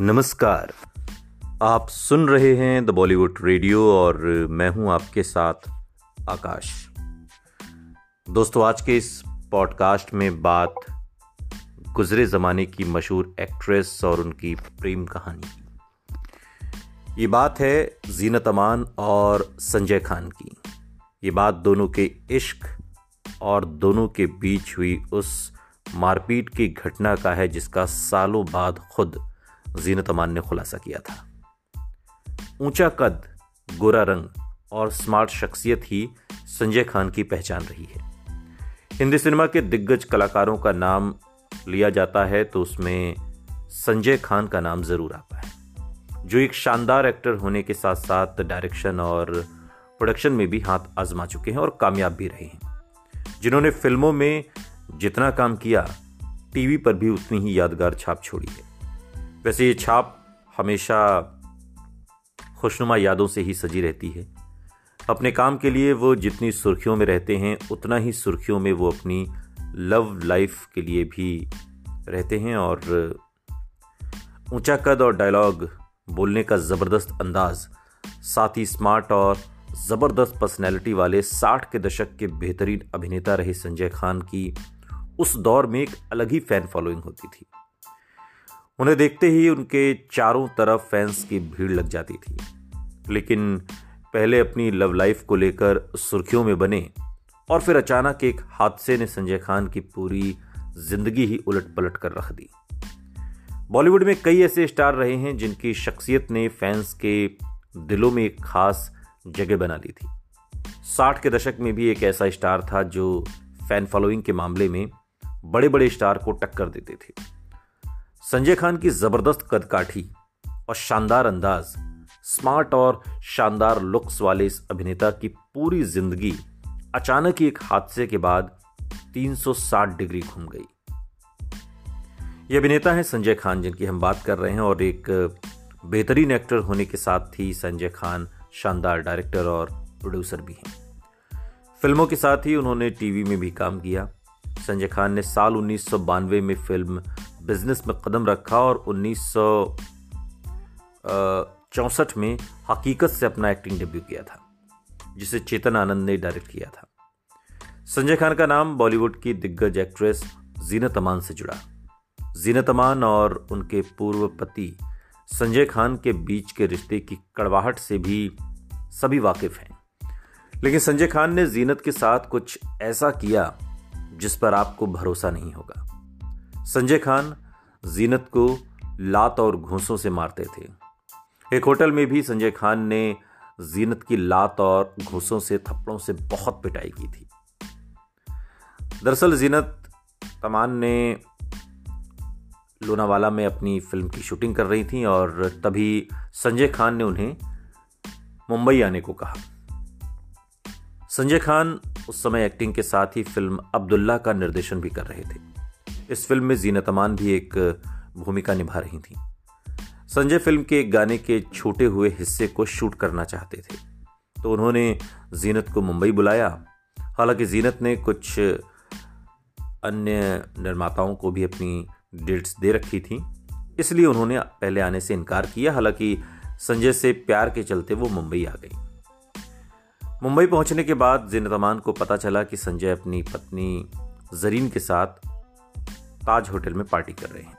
नमस्कार। आप सुन रहे हैं द बॉलीवुड रेडियो और मैं हूँ आपके साथ आकाश। दोस्तों, आज के इस पॉडकास्ट में बात गुजरे ज़माने की मशहूर एक्ट्रेस और उनकी प्रेम कहानी की। ये बात है जीनत अमान और संजय खान की। ये बात दोनों के इश्क और दोनों के बीच हुई उस मारपीट की घटना का है जिसका सालों बाद खुद जीनत अमान ने खुलासा किया था। ऊँचा कद, गोरा रंग और स्मार्ट शख्सियत ही संजय खान की पहचान रही है। हिंदी सिनेमा के दिग्गज कलाकारों का नाम लिया जाता है तो उसमें संजय खान का नाम ज़रूर आता है। जो एक शानदार एक्टर होने के साथ साथ डायरेक्शन और प्रोडक्शन में भी हाथ आजमा चुके हैं और कामयाब भी रहे हैं। जिन्होंने फ़िल्मों में जितना काम किया, टीवी पर भी उतनी ही यादगार छाप छोड़ी है। वैसे ये छाप हमेशा खुशनुमा यादों से ही सजी रहती है। अपने काम के लिए वो जितनी सुर्खियों में रहते हैं, उतना ही सुर्खियों में वो अपनी लव लाइफ के लिए भी रहते हैं और ऊँचा कद और डायलॉग बोलने का ज़बरदस्त अंदाज, साथ ही स्मार्ट और ज़बरदस्त पर्सनैलिटी वाले साठ के दशक के बेहतरीन अभिनेता रहे संजय खान की, उस दौर में एक अलग ही फ़ैन फॉलोइंग होती थी। उन्हें देखते ही उनके चारों तरफ़ फैंस की भीड़ लग जाती थी। लेकिन पहले अपनी लव लाइफ को लेकर सुर्खियों में बने और फिर अचानक एक हादसे ने संजय खान की पूरी ज़िंदगी ही उलट पलट कर रख दी। बॉलीवुड में कई ऐसे स्टार रहे हैं जिनकी शख्सियत ने फैंस के दिलों में एक खास जगह बना ली थी। साठ के दशक में भी एक ऐसा स्टार था जो फ़ैन फॉलोइंग के मामले में बड़े बड़े स्टार को टक्कर देते थे। संजय खान की ज़बरदस्त कदकाठी और शानदार अंदाज, स्मार्ट और शानदार लुक्स वाले इस अभिनेता की पूरी ज़िंदगी अचानक ही एक हादसे के बाद 360 डिग्री घूम गई। ये अभिनेता हैं संजय खान, जिनकी हम बात कर रहे हैं और एक बेहतरीन एक्टर होने के साथ ही संजय खान शानदार डायरेक्टर और प्रोड्यूसर भी हैं। फ़िल्मों के साथ ही उन्होंने टीवी में भी काम किया। संजय खान ने साल उन्नीस सौ बानवे में फ़िल्म बिज़नेस में कदम रखा और उन्नीस चौसठ में हकीकत से अपना एक्टिंग डेब्यू किया था, जिसे चेतन आनंद ने डायरेक्ट किया था। संजय खान का नाम बॉलीवुड की दिग्गज एक्ट्रेस जीनत अमान से जुड़ा। जीनत अमान और उनके पूर्व पति संजय खान के बीच के रिश्ते की कड़वाहट से भी सभी वाकिफ हैं। लेकिन संजय खान ने जीनत के साथ कुछ ऐसा किया जिस पर आपको भरोसा नहीं होगा। संजय खान जीनत को लात और घूसों से मारते थे। एक होटल में भी संजय खान ने जीनत की लात और घूसों से, थप्पड़ों से बहुत पिटाई की थी। दरअसल जीनत तमान ने लोनावाला में अपनी फ़िल्म की शूटिंग कर रही थी और तभी संजय खान ने उन्हें मुंबई आने को कहा। संजय खान उस समय एक्टिंग के साथ ही फ़िल्म अब्दुल्ला का निर्देशन भी कर रहे थे। इस फ़िल्म में जीनत अमान भी एक भूमिका निभा रही थी। संजय फ़िल्म के एक गाने के छोटे हुए हिस्से को शूट करना चाहते थे। तो उन्होंने जीनत को मुंबई बुलाया। हालाँकि जीनत ने कुछ अन्य निर्माताओं को भी अपनी डेट्स दे रखी थी। इसलिए उन्होंने पहले आने से इनकार किया। हालाँकि संजय से प्यार के चलते वो मुंबई आ गई। मुंबई पहुँचने के बाद जीनत अमान को पता चला कि संजय अपनी पत्नी जरीन के साथ ताज होटल में पार्टी कर रहे हैं।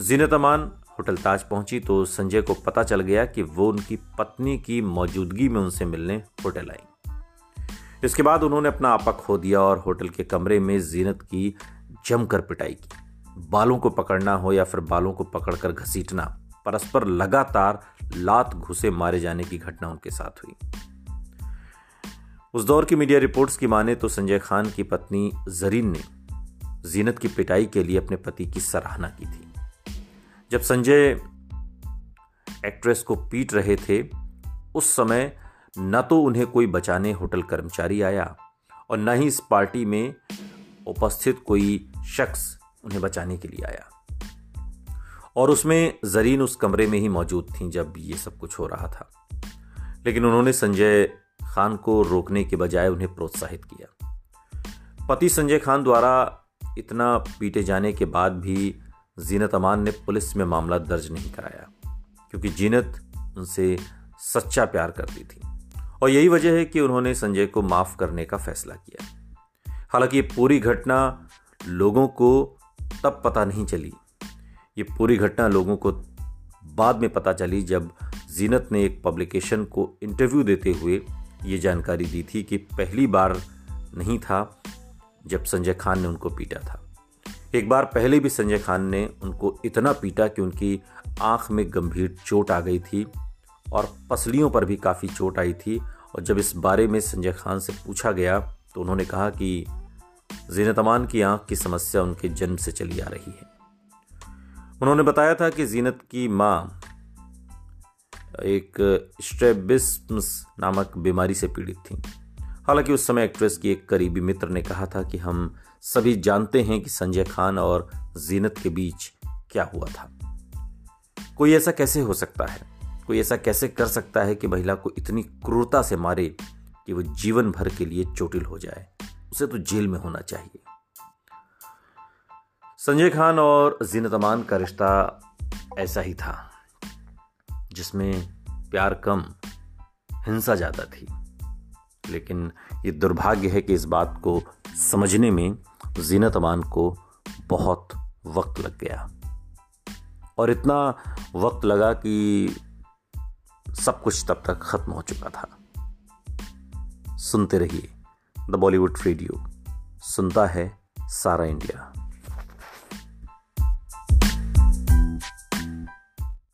जीनत अमान होटल ताज पहुँची तो संजय को पता चल गया कि वो उनकी पत्नी की मौजूदगी में उनसे मिलने होटल आई। इसके बाद उन्होंने अपना आपा खो दिया और होटल के कमरे में जीनत की जमकर पिटाई की। बालों को पकड़ना हो या फिर बालों को पकड़कर घसीटना, परस्पर लगातार लात घुसे मारे जाने की घटना उनके साथ हुई। उस दौर की मीडिया रिपोर्ट्स की माने तो संजय खान की पत्नी जरीन ने जीनत की पिटाई के लिए अपने पति की सराहना की थी। जब संजय एक्ट्रेस को पीट रहे थे, उस समय न तो उन्हें कोई बचाने होटल कर्मचारी आया और न ही इस पार्टी में उपस्थित कोई शख्स उन्हें बचाने के लिए आया। और उसमें जरीन उस कमरे में ही मौजूद थी जब ये सब कुछ हो रहा था। लेकिन उन्होंने संजय खान को रोकने के बजाय उन्हें प्रोत्साहित किया। पति संजय खान द्वारा इतना पीटे जाने के बाद भी जीनत अमान ने पुलिस में मामला दर्ज नहीं कराया, क्योंकि जीनत उनसे सच्चा प्यार करती थी। और यही वजह है कि उन्होंने संजय को माफ़ करने का फैसला किया। हालाँकि ये पूरी घटना लोगों को तब पता नहीं चली। ये पूरी घटना लोगों को बाद में पता चली जब जीनत ने एक पब्लिकेशन को इंटरव्यू देते हुए ये जानकारी दी थी कि पहली बार नहीं था जब संजय खान ने उनको पीटा था। एक बार पहले भी संजय खान ने उनको इतना पीटा कि उनकी आँख में गंभीर चोट आ गई थी और पसलियों पर भी काफ़ी चोट आई थी और जब इस बारे में संजय खान से पूछा गया तो उन्होंने कहा कि जीनत अमान की आँख की समस्या उनके जन्म से चली आ रही है। उन्होंने बताया था कि जीनत की माँ एक स्ट्रेबिस्मस नामक बीमारी से पीड़ित थी। हालाँकि उस समय एक्ट्रेस की एक करीबी मित्र ने कहा था कि हम सभी जानते हैं कि संजय खान और जीनत के बीच क्या हुआ था। कोई ऐसा कैसे हो सकता है? कोई ऐसा कैसे कर सकता है कि महिला को इतनी क्रूरता से मारे कि वो जीवन भर के लिए चोटिल हो जाए? उसे तो जेल में होना चाहिए। संजय खान और जीनत अमान का रिश्ता ऐसा ही था, जिसमें प्यार कम, हिंसा ज़्यादा थी। लेकिन ये दुर्भाग्य है कि इस बात को समझने में जीनत अमान को बहुत वक्त लग गया। और इतना वक्त लगा कि सब कुछ तब तक खत्म हो चुका था। सुनते रहिए द बॉलीवुड रेडियो सुनता है सारा इंडिया।